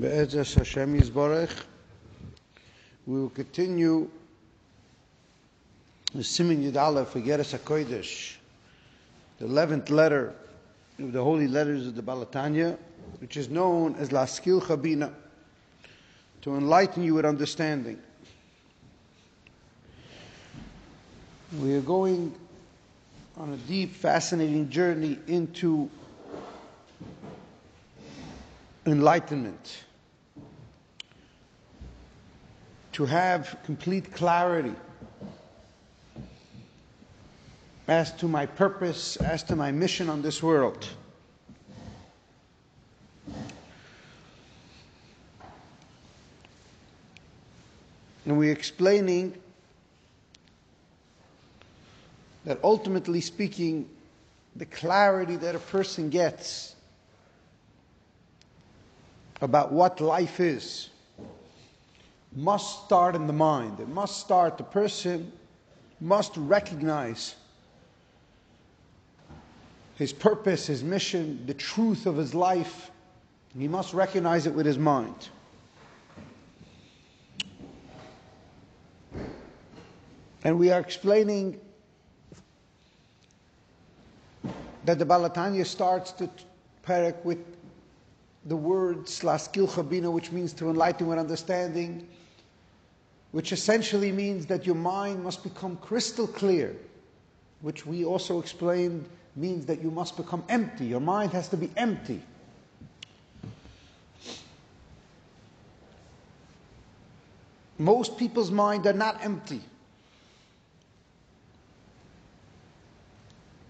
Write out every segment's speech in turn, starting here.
Be'ezus Hashem Yisborech, we will continue the Simin Yud for Geras HaKodesh, the 11th letter of the holy letters of the Baal HaTanya, which is known as Laskil Chabina, to enlighten you with understanding. We are going on a deep, fascinating journey into enlightenment. To have complete clarity as to my purpose, as to my mission on this world. And we're explaining that ultimately speaking, the clarity that a person gets about what life is must start in the mind. It must start, the person must recognize his purpose, his mission, the truth of his life. He must recognize it with his mind. And we are explaining that the Baal HaTanya starts the parak with the word slaskil chabina, which means to enlighten with understanding, which essentially means that your mind must become crystal clear, which we also explained means that you must become empty. Your mind has to be empty. Most people's mind are not empty.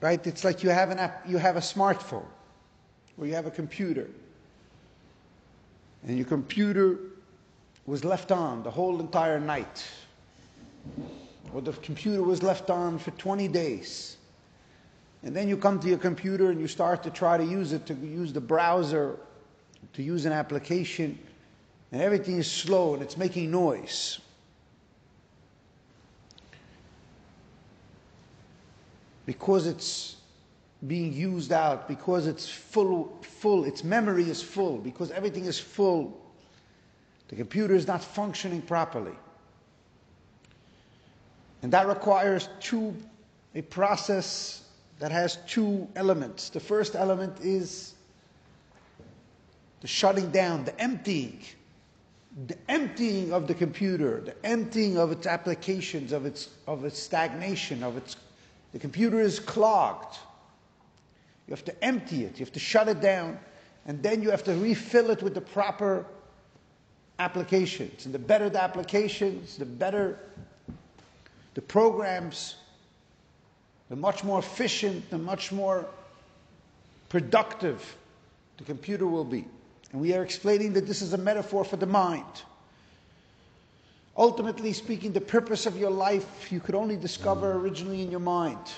Right? It's like you have an app, you have a smartphone or you have a computer. And your computer was left on the whole entire night. Or the computer was left on for 20 days. And then you come to your computer and you start to try to use it, to use the browser, to use an application, and everything is slow and it's making noise. Because it's being used out, because it's full, full, its memory is full, because everything is full, the computer is not functioning properly. And that requires two, a process that has two elements. The first element is the shutting down, the emptying. The emptying of the computer, the emptying of its applications, of its, of its stagnation, of its. The computer is clogged. You have to empty it, you have to shut it down, and then you have to refill it with the proper applications. And the better the applications, the better the programs, the much more efficient, the much more productive the computer will be. And we are explaining that this is a metaphor for the mind. Ultimately speaking, the purpose of your life you could only discover originally in your mind.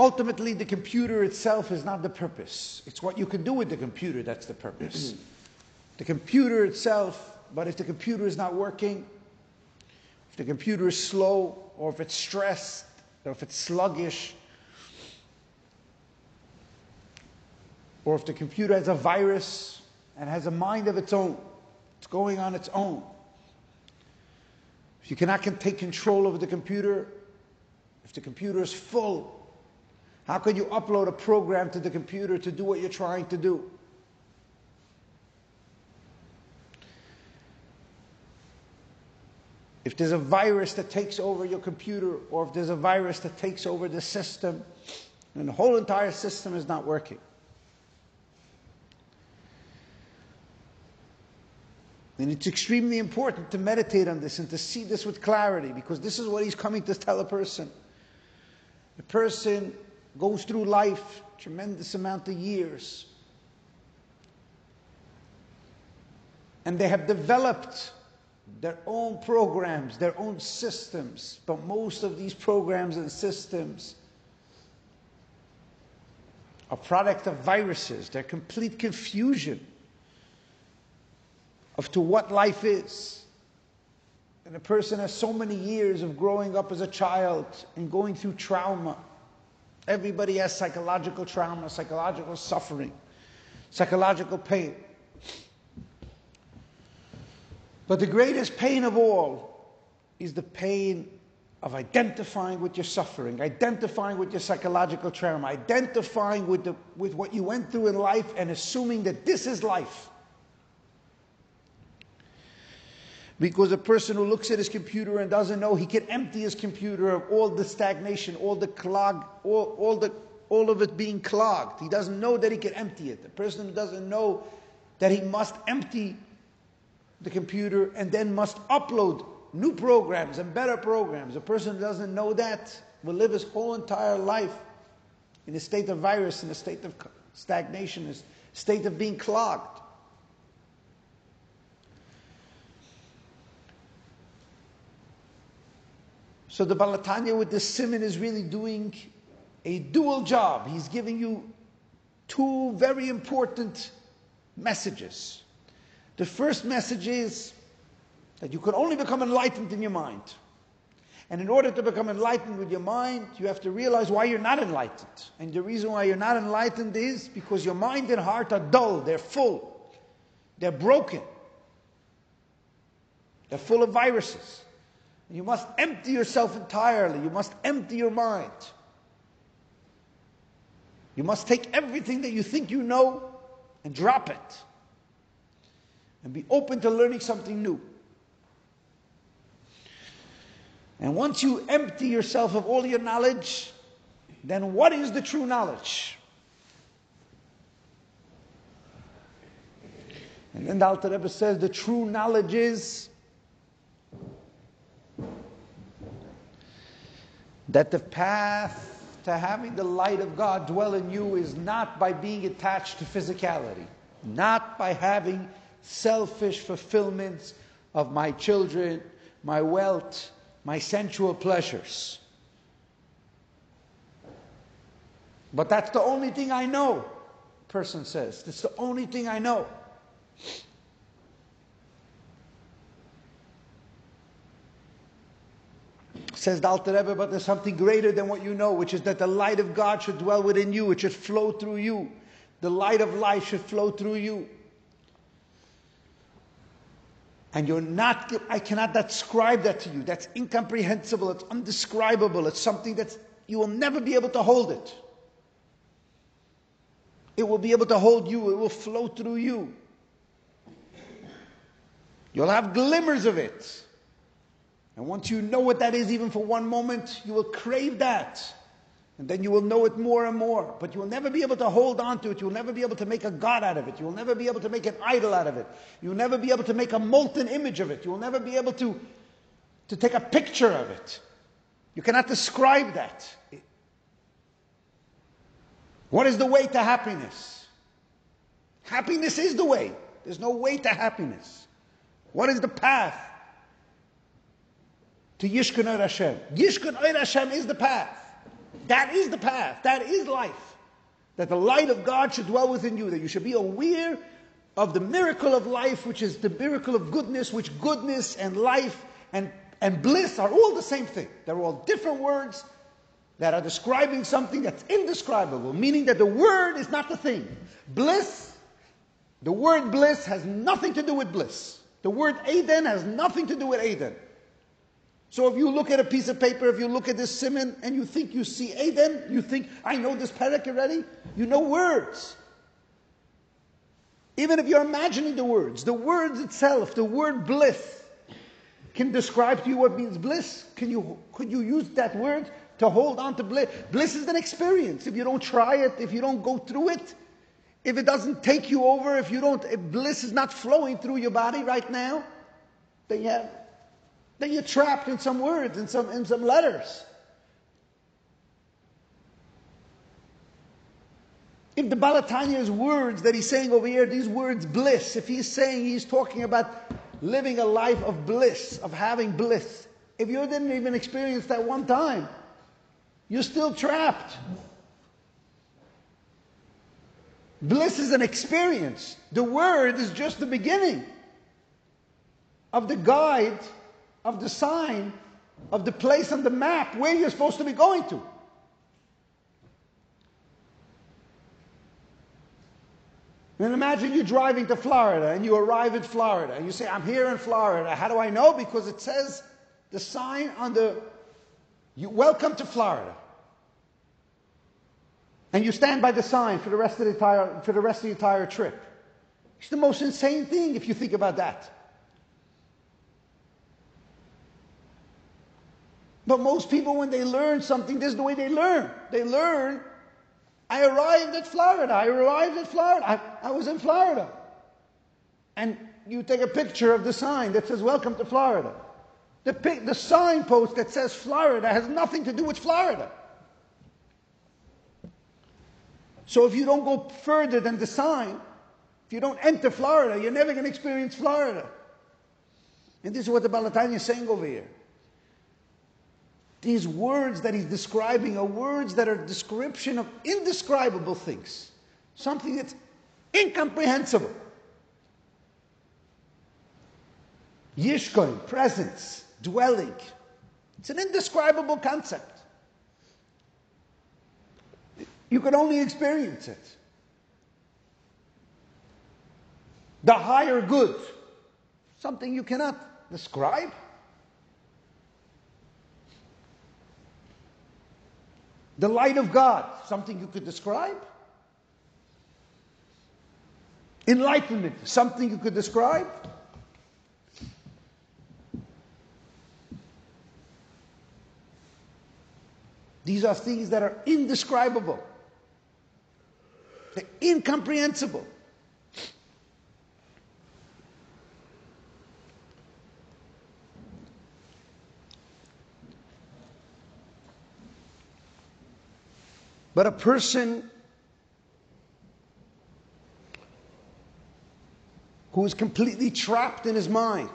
Ultimately, the computer itself is not the purpose. It's what you can do with the computer that's the purpose. Mm-hmm. the computer itself, but if the computer is not working, if the computer is slow, or if it's stressed, or if it's sluggish, or if the computer has a virus and has a mind of its own, it's going on its own. If you cannot take control over the computer, if the computer is full, how can you upload a program to the computer to do what you're trying to do? If there's a virus that takes over your computer, or if there's a virus that takes over the system, and the whole entire system is not working. And it's extremely important to meditate on this and to see this with clarity because this is what he's coming to tell a person. The person goes through life, tremendous amount of years, and they have developed their own programs, their own systems, but most of these programs and systems are product of viruses. They're complete confusion of to what life is. And a person has so many years of growing up as a child and going through trauma Everybody has psychological trauma, psychological suffering, psychological pain. But the greatest pain of all is the pain of identifying with your suffering, identifying with your psychological trauma, identifying with, the, with what you went through in life and assuming that this is life. Because a person who looks at his computer and doesn't know he can empty his computer of all the stagnation, all the clog, all, all, the, all of it being clogged. He doesn't know that he can empty it. The person who doesn't know that he must empty the computer and then must upload new programs and better programs. A person who doesn't know that will live his whole entire life in a state of virus, in a state of stagnation, in a state of being clogged. So the Baal HaTanya with the simon is really doing a dual job. He's giving you two very important messages. The first message is that you can only become enlightened in your mind. And in order to become enlightened with your mind, you have to realize why you're not enlightened. And the reason why you're not enlightened is because your mind and heart are dull, they're full, they're broken, they're full of viruses. You must empty yourself entirely, you must empty your mind. You must take everything that you think you know and drop it. And be open to learning something new. And once you empty yourself of all your knowledge, then what is the true knowledge? And then the Alter Rebbe says the true knowledge is that the path to having the light of God dwell in you is not by being attached to physicality, not by having selfish fulfillments of my children, my wealth, my sensual pleasures. But that's the only thing I know, person says. That's the only thing I know. Says the Alter Rebbe, but there's something greater than what you know, which is that the light of God should dwell within you, it should flow through you. The light of life should flow through you and you're not, I cannot describe that to you. That's incomprehensible. It's undescribable. It's something that you will never be able to hold it. It will be able to hold you. It will flow through you. You'll have glimmers of it. And once you know what that is, even for one moment, you will crave that. And then you will know it more and more. But you will never be able to hold on to it. You will never be able to make a God out of it. You will never be able to make an idol out of it. You will never be able to make a molten image of it. You will never be able to, to take a picture of it. You cannot describe that. What is the way to happiness? Happiness is the way. There's no way to happiness. What is the path to Yishkun Hashem? Yishkun Hashem is the path. That is the path. That is life. That the light of God should dwell within you. That you should be aware of the miracle of life, which is the miracle of goodness, which goodness and life and, and bliss are all the same thing. They're all different words that are describing something that's indescribable, meaning that the word is not the thing. Bliss, the word bliss has nothing to do with bliss. The word Eden has nothing to do with Eden. So if you look at a piece of paper, if you look at this simon and you think you see Eden, you think, I know this parak already, you know words. Even if you're imagining the words, the words itself, the word bliss, can describe to you what means bliss. Can you, could you use that word to hold on to bliss? Bliss is an experience. If you don't try it, if you don't go through it, if it doesn't take you over, if you don't, if bliss is not flowing through your body right now, then you have then you're trapped in some words, in some, in some letters. If the Baal HaTanya's words that he's saying over here, these words bliss, if he's saying he's talking about living a life of bliss, of having bliss, if you didn't even experience that one time, you're still trapped. Bliss is an experience. The word is just the beginning of the guide of the sign of the place on the map where you're supposed to be going to. And imagine you're driving to Florida and you arrive in Florida and you say, I'm here in Florida. How do I know? Because it says the sign on the you welcome to Florida. And you stand by the sign for the rest of the entire for the rest of the entire trip. It's the most insane thing if you think about that. But most people, when they learn something, this is the way they learn. They learn, I arrived at Florida. I arrived at Florida. I, I was in Florida. And you take a picture of the sign that says, Welcome to Florida. The, the signpost that says Florida has nothing to do with Florida. So if you don't go further than the sign, if you don't enter Florida, you're never going to experience Florida. And this is what the Baal HaTanya is saying over here. These words that he's describing are words that are description of indescribable things. Something that's incomprehensible. Yishkoin, presence, dwelling. It's an indescribable concept. You can only experience it. The higher good, something you cannot describe. The light of God, something you could describe. Enlightenment, something you could describe. These are things that are indescribable, They're incomprehensible. But a person who is completely trapped in his mind,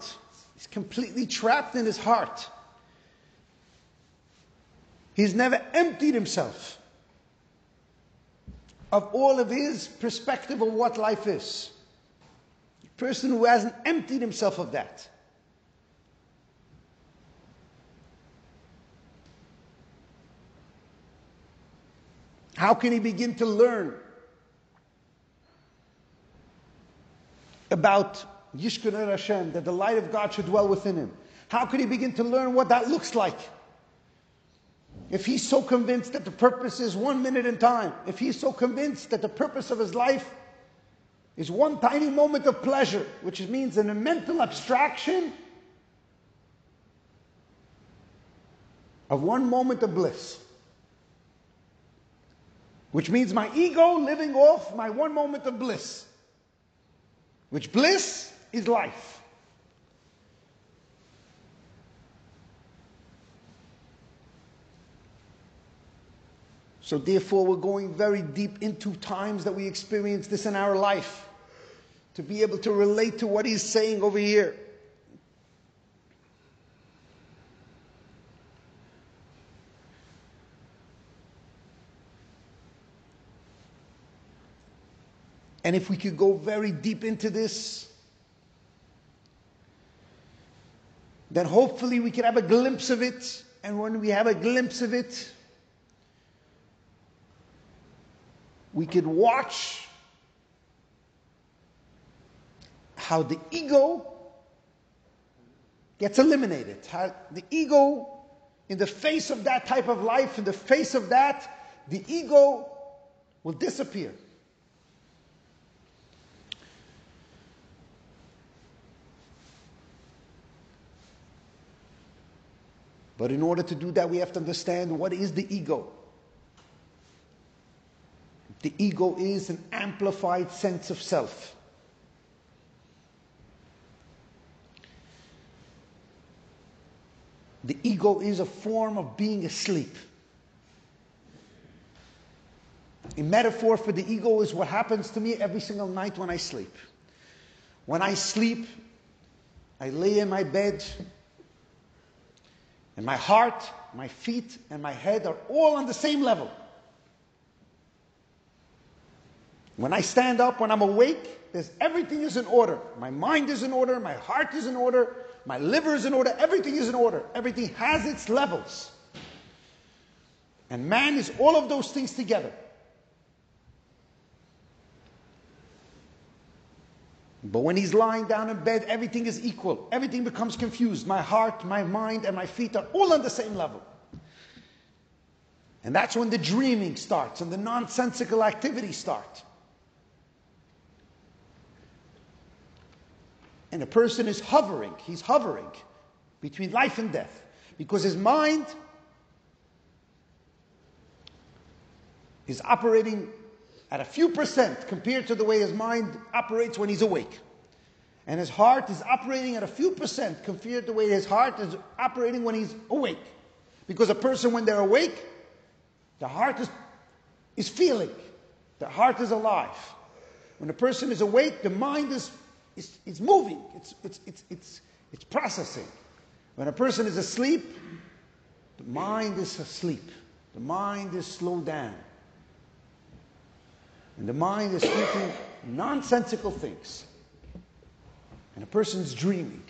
he's completely trapped in his heart. He's never emptied himself of all of his perspective of what life is. A person who hasn't emptied himself of that. How can he begin to learn about Yishkun Hashem, that the light of God should dwell within him? How can he begin to learn what that looks like? If he's so convinced that the purpose is one minute in time, if he's so convinced that the purpose of his life is one tiny moment of pleasure, which means in a mental abstraction of one moment of bliss which means my ego living off my one moment of bliss, which bliss is life. So, therefore, we're going very deep into times that we experience this in our life to be able to relate to what he's saying over here. And if we could go very deep into this, then hopefully we could have a glimpse of it. And when we have a glimpse of it, we could watch how the ego gets eliminated. How the ego, in the face of that type of life, in the face of that, the ego will disappear. But in order to do that, we have to understand what is the ego. The ego is an amplified sense of self. The ego is a form of being asleep. A metaphor for the ego is what happens to me every single night when I sleep. When I sleep, I lay in my bed, and my heart, my feet, and my head are all on the same level. When I stand up, when I'm awake, there's, everything is in order. My mind is in order, my heart is in order, my liver is in order, everything is in order. Everything has its levels. And man is all of those things together. But when he's lying down in bed, everything is equal. Everything becomes confused. My heart, my mind, and my feet are all on the same level. And that's when the dreaming starts and the nonsensical activities start. And a person is hovering, he's hovering between life and death because his mind is operating at a few percent compared to the way his mind operates when he's awake. And his heart is operating at a few percent compared to the way his heart is operating when he's awake. Because a person, when they're awake, the heart is, is feeling, the heart is alive. When a person is awake, the mind is it's, it's moving, it's, it's, it's, it's, it's processing. When a person is asleep, the mind is asleep. The mind is slowed down. And the mind is thinking nonsensical things. And a person's dreaming.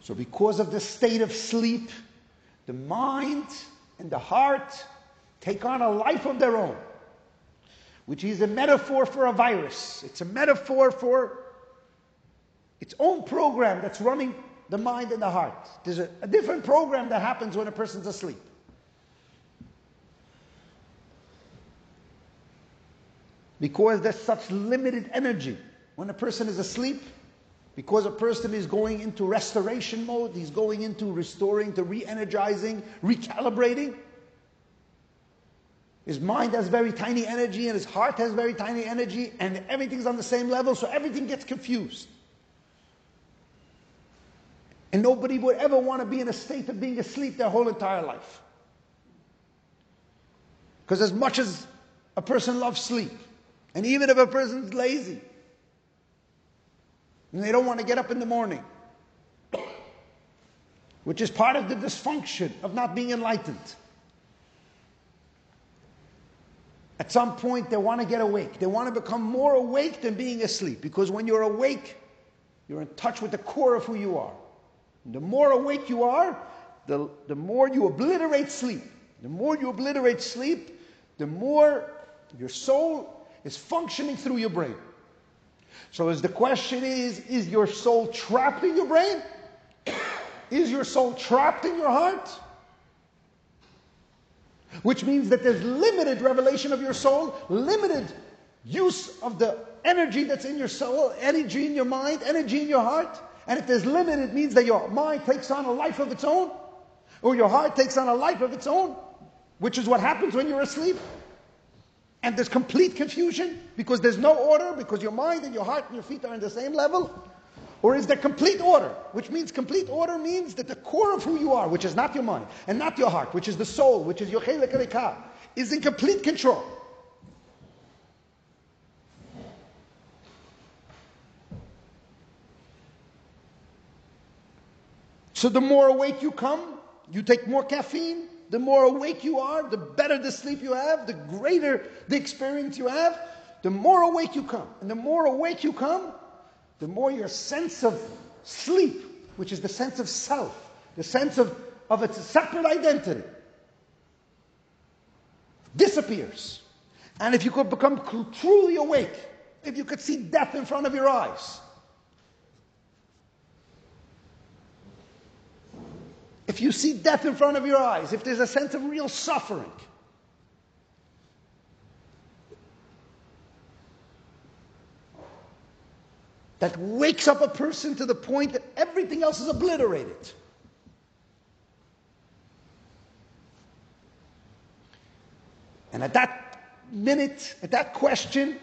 So, because of the state of sleep, the mind and the heart take on a life of their own, which is a metaphor for a virus. It's a metaphor for its own program that's running the mind and the heart. There's a, a different program that happens when a person's asleep. Because there's such limited energy. When a person is asleep, because a person is going into restoration mode, he's going into restoring, to re energizing, recalibrating. His mind has very tiny energy and his heart has very tiny energy, and everything's on the same level, so everything gets confused. And nobody would ever want to be in a state of being asleep their whole entire life. Because as much as a person loves sleep, and even if a person's lazy, and they don't want to get up in the morning, which is part of the dysfunction of not being enlightened. At some point, they want to get awake. They want to become more awake than being asleep. Because when you're awake, you're in touch with the core of who you are. The more awake you are, the, the more you obliterate sleep. The more you obliterate sleep, the more your soul is functioning through your brain. So, as the question is, is your soul trapped in your brain? Is your soul trapped in your heart? which means that there's limited revelation of your soul, limited use of the energy that's in your soul, energy in your mind, energy in your heart. And if there's limit, it means that your mind takes on a life of its own, or your heart takes on a life of its own, which is what happens when you're asleep. And there's complete confusion because there's no order, because your mind and your heart and your feet are in the same level. Or is there complete order? Which means complete order means that the core of who you are, which is not your mind and not your heart, which is the soul, which is your chelik is in complete control. So the more awake you come, you take more caffeine, the more awake you are, the better the sleep you have, the greater the experience you have, the more awake you come. And the more awake you come, the more your sense of sleep, which is the sense of self, the sense of, of its separate identity, disappears. And if you could become truly awake, if you could see death in front of your eyes, if you see death in front of your eyes, if there's a sense of real suffering, that wakes up a person to the point that everything else is obliterated. And at that minute, at that question,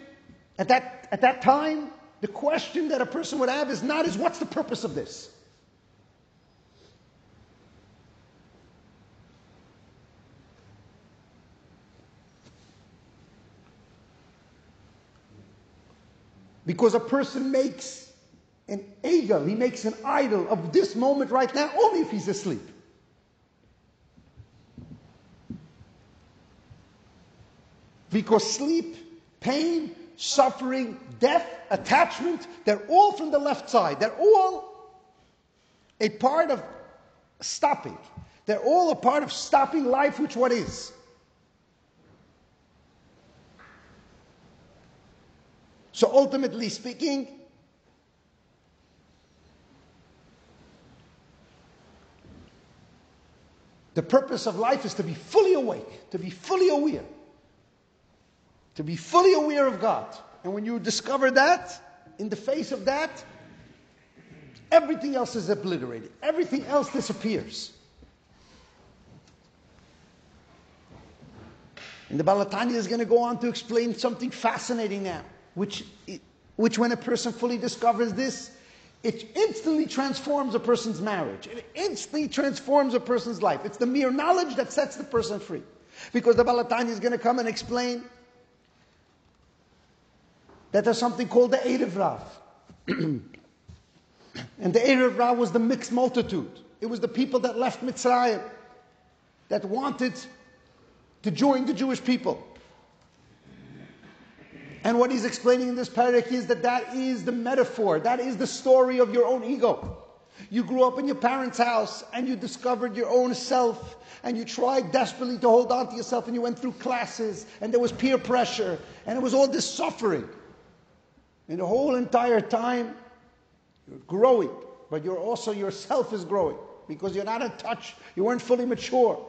at that, at that time, the question that a person would have is not is what's the purpose of this? Because a person makes an egel, he makes an idol of this moment right now only if he's asleep. Because sleep, pain, suffering, death, attachment, they're all from the left side. They're all a part of stopping. They're all a part of stopping life, which what is. So ultimately speaking, the purpose of life is to be fully awake, to be fully aware, to be fully aware of God. And when you discover that, in the face of that, everything else is obliterated, everything else disappears. And the Baal HaTanya is going to go on to explain something fascinating now, which, which when a person fully discovers this, it instantly transforms a person's marriage. It instantly transforms a person's life. It's the mere knowledge that sets the person free. Because the Baal HaTanya is going to come and explain that there's something called the Erev Rav. and the Erev Rav was the mixed multitude. It was the people that left Mitzrayim, that wanted to join the Jewish people. And what he's explaining in this parak is that that is the metaphor, that is the story of your own ego. You grew up in your parents' house and you discovered your own self and you tried desperately to hold on to yourself and you went through classes and there was peer pressure and it was all this suffering. And the whole entire time, you're growing, but you're also yourself is growing because you're not in touch, you weren't fully mature.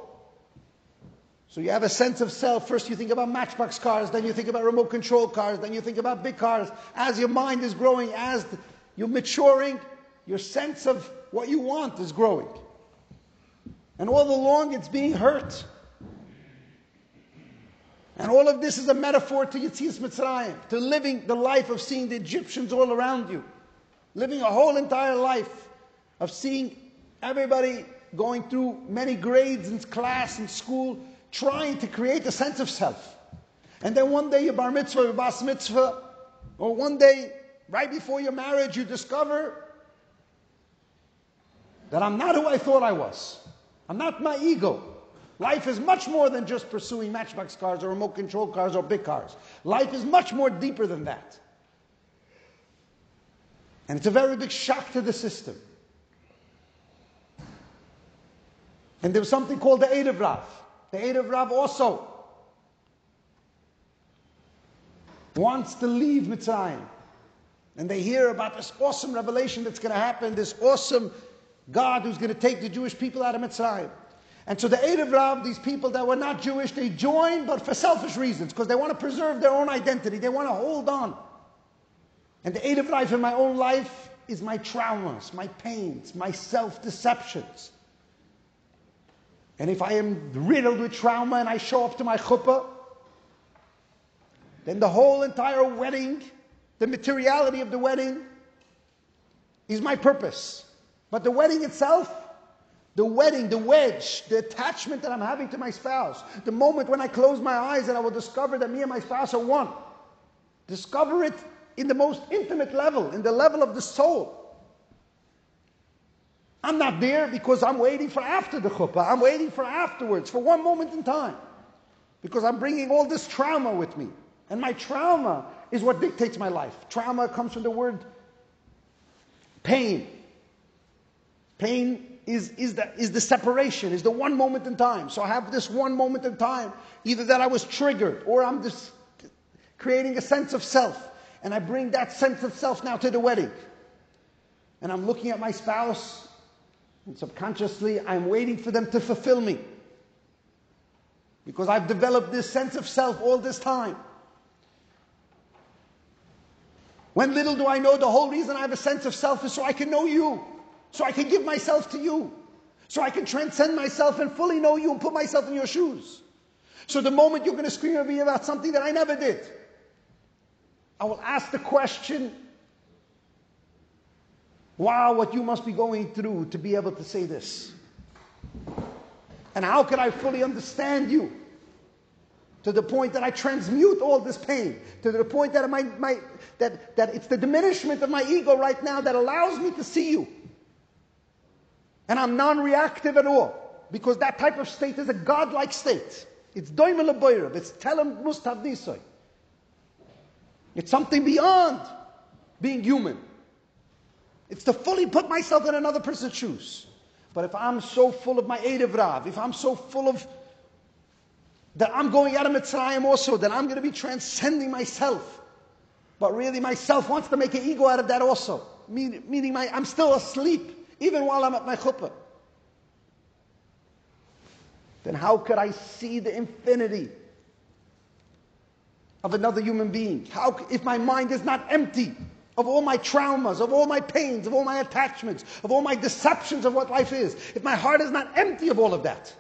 So you have a sense of self. First you think about matchbox cars, then you think about remote control cars, then you think about big cars. As your mind is growing, as you're maturing, your sense of what you want is growing. And all along it's being hurt. And all of this is a metaphor to Yetzias Mitzrayim, to living the life of seeing the Egyptians all around you. Living a whole entire life of seeing everybody going through many grades in class and school trying to create a sense of self. And then one day you bar mitzvah, you bas mitzvah, or one day right before your marriage you discover that I'm not who I thought I was. I'm not my ego. Life is much more than just pursuing matchbox cars or remote control cars or big cars. Life is much more deeper than that. And it's a very big shock to the system. And there was something called the Erev Rav. The Erev Rav also wants to leave Mitzrayim. And they hear about this awesome revelation that's going to happen, this awesome God who's going to take the Jewish people out of Mitzrayim. And so the Erev Rav, these people that were not Jewish, they join, but for selfish reasons, because they want to preserve their own identity. They want to hold on. And the Erev Rav in my own life is my traumas, my pains, my self-deceptions. And if I am riddled with trauma and I show up to my chuppah, then the whole entire wedding, the materiality of the wedding, is my purpose. But the wedding itself, the wedding, the wedge, the attachment that I'm having to my spouse, the moment when I close my eyes and I will discover that me and my spouse are one. Discover it in the most intimate level, in the level of the soul. I'm not there because I'm waiting for after the chuppah. I'm waiting for afterwards, for one moment in time. Because I'm bringing all this trauma with me. And my trauma is what dictates my life. Trauma comes from the word pain. Pain is, is, the, is the separation, is the one moment in time. So I have this one moment in time, either that I was triggered or I'm just creating a sense of self. And I bring that sense of self now to the wedding. And I'm looking at my spouse and subconsciously, I'm waiting for them to fulfill me. Because I've developed this sense of self all this time. When little do I know the whole reason I have a sense of self is so I can know you, so I can give myself to you, so I can transcend myself and fully know you and put myself in your shoes. So the moment you're going to scream at me about something that I never did, I will ask the question Wow, what you must be going through to be able to say this. And how can I fully understand you? To the point that I transmute all this pain. To the point that, my, my, that, that it's the diminishment of my ego right now that allows me to see you. And I'm non reactive at all. Because that type of state is a godlike state. It's doimel boirav. It's telem mustavdisoy. It's something beyond being human. It's to fully put myself in another person's shoes. But if I'm so full of my Erev Rav, if I'm so full of that I'm going out of Mitzrayim also, that I'm going to be transcending myself. But really, myself wants to make an ego out of that also. Meaning, my, I'm still asleep, even while I'm at my chuppah. Then how could I see the infinity of another human being? How, if my mind is not empty of all my traumas, of all my pains, of all my attachments, of all my deceptions of what life is, if my heart is not empty of all of that,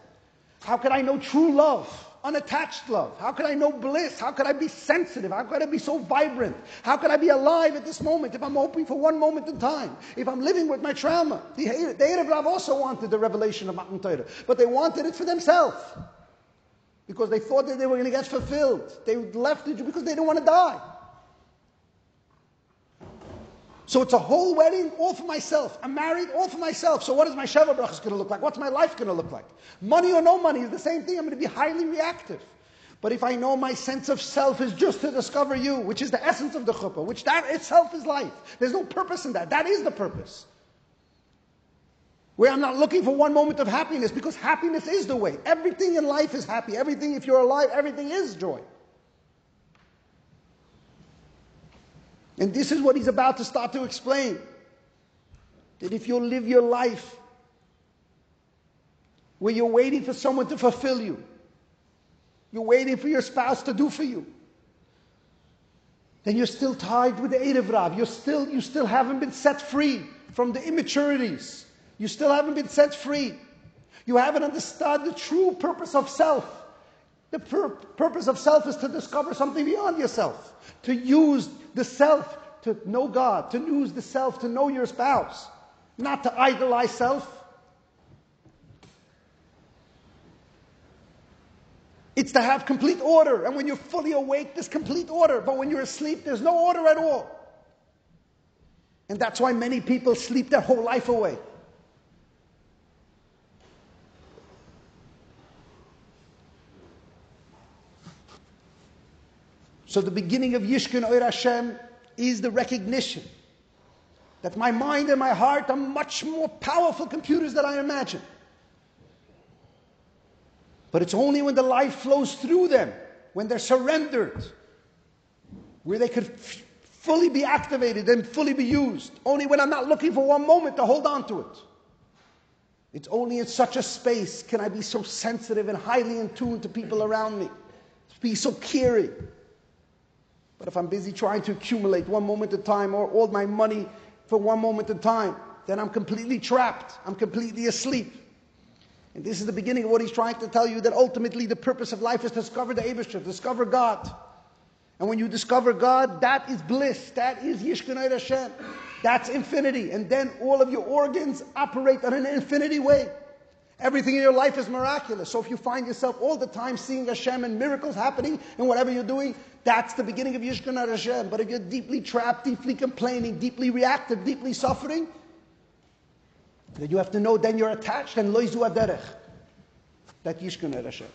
how could I know true love? unattached love? How could I know bliss? How could I be sensitive? How could I be so vibrant? How could I be alive at this moment if I'm hoping for one moment in time? If I'm living with my trauma? The, the Erev Rav also wanted the revelation of Matan Torah, but they wanted it for themselves because they thought that they were going to get fulfilled. They left it because they didn't want to die. So it's a whole wedding all for myself. I'm married all for myself. So what is my Sheva Brachas going to look like? What's my life going to look like? Money or no money is the same thing. I'm going to be highly reactive. But if I know my sense of self is just to discover you, which is the essence of the chuppah, which that itself is life. There's no purpose in that. That is the purpose. Where I'm not looking for one moment of happiness because happiness is the way. Everything in life is happy. Everything, if you're alive, everything is joy. And this is what he's about to start to explain. That if you'll live your life where you're waiting for someone to fulfill you, you're waiting for your spouse to do for you, then you're still tied with the Erev. You're still, you still haven't been set free from the immaturities. You still haven't been set free. You haven't understood the true purpose of self. The pur- purpose of self is to discover something beyond yourself, to use the self to know God, to use the self to know your spouse, not to idolize self. It's to have complete order, and when you're fully awake, there's complete order, but when you're asleep, there's no order at all. And that's why many people sleep their whole life away. So the beginning of Yishkin Oir Hashem is the recognition that my mind and my heart are much more powerful computers than I imagine. But it's only when the life flows through them, when they're surrendered, where they could f- fully be activated and fully be used. Only when I'm not looking for one moment to hold on to it. It's only in such a space can I be so sensitive and highly in tune to people around me, be so caring. But if I'm busy trying to accumulate one moment at a time or all my money for one moment at a time, then I'm completely trapped. I'm completely asleep. And this is the beginning of what he's trying to tell you that ultimately the purpose of life is to discover the Abishah, discover God. And when you discover God, that is bliss. That is Yishkanay Hashem. That's infinity. And then all of your organs operate on an infinity way. Everything in your life is miraculous. So if you find yourself all the time seeing Hashem and miracles happening in whatever you're doing, that's the beginning of Yishkan Hashem. But if you're deeply trapped, deeply complaining, deeply reactive, deeply suffering, then you have to know then you're attached and loizu aderech. That Yishkan Hashem.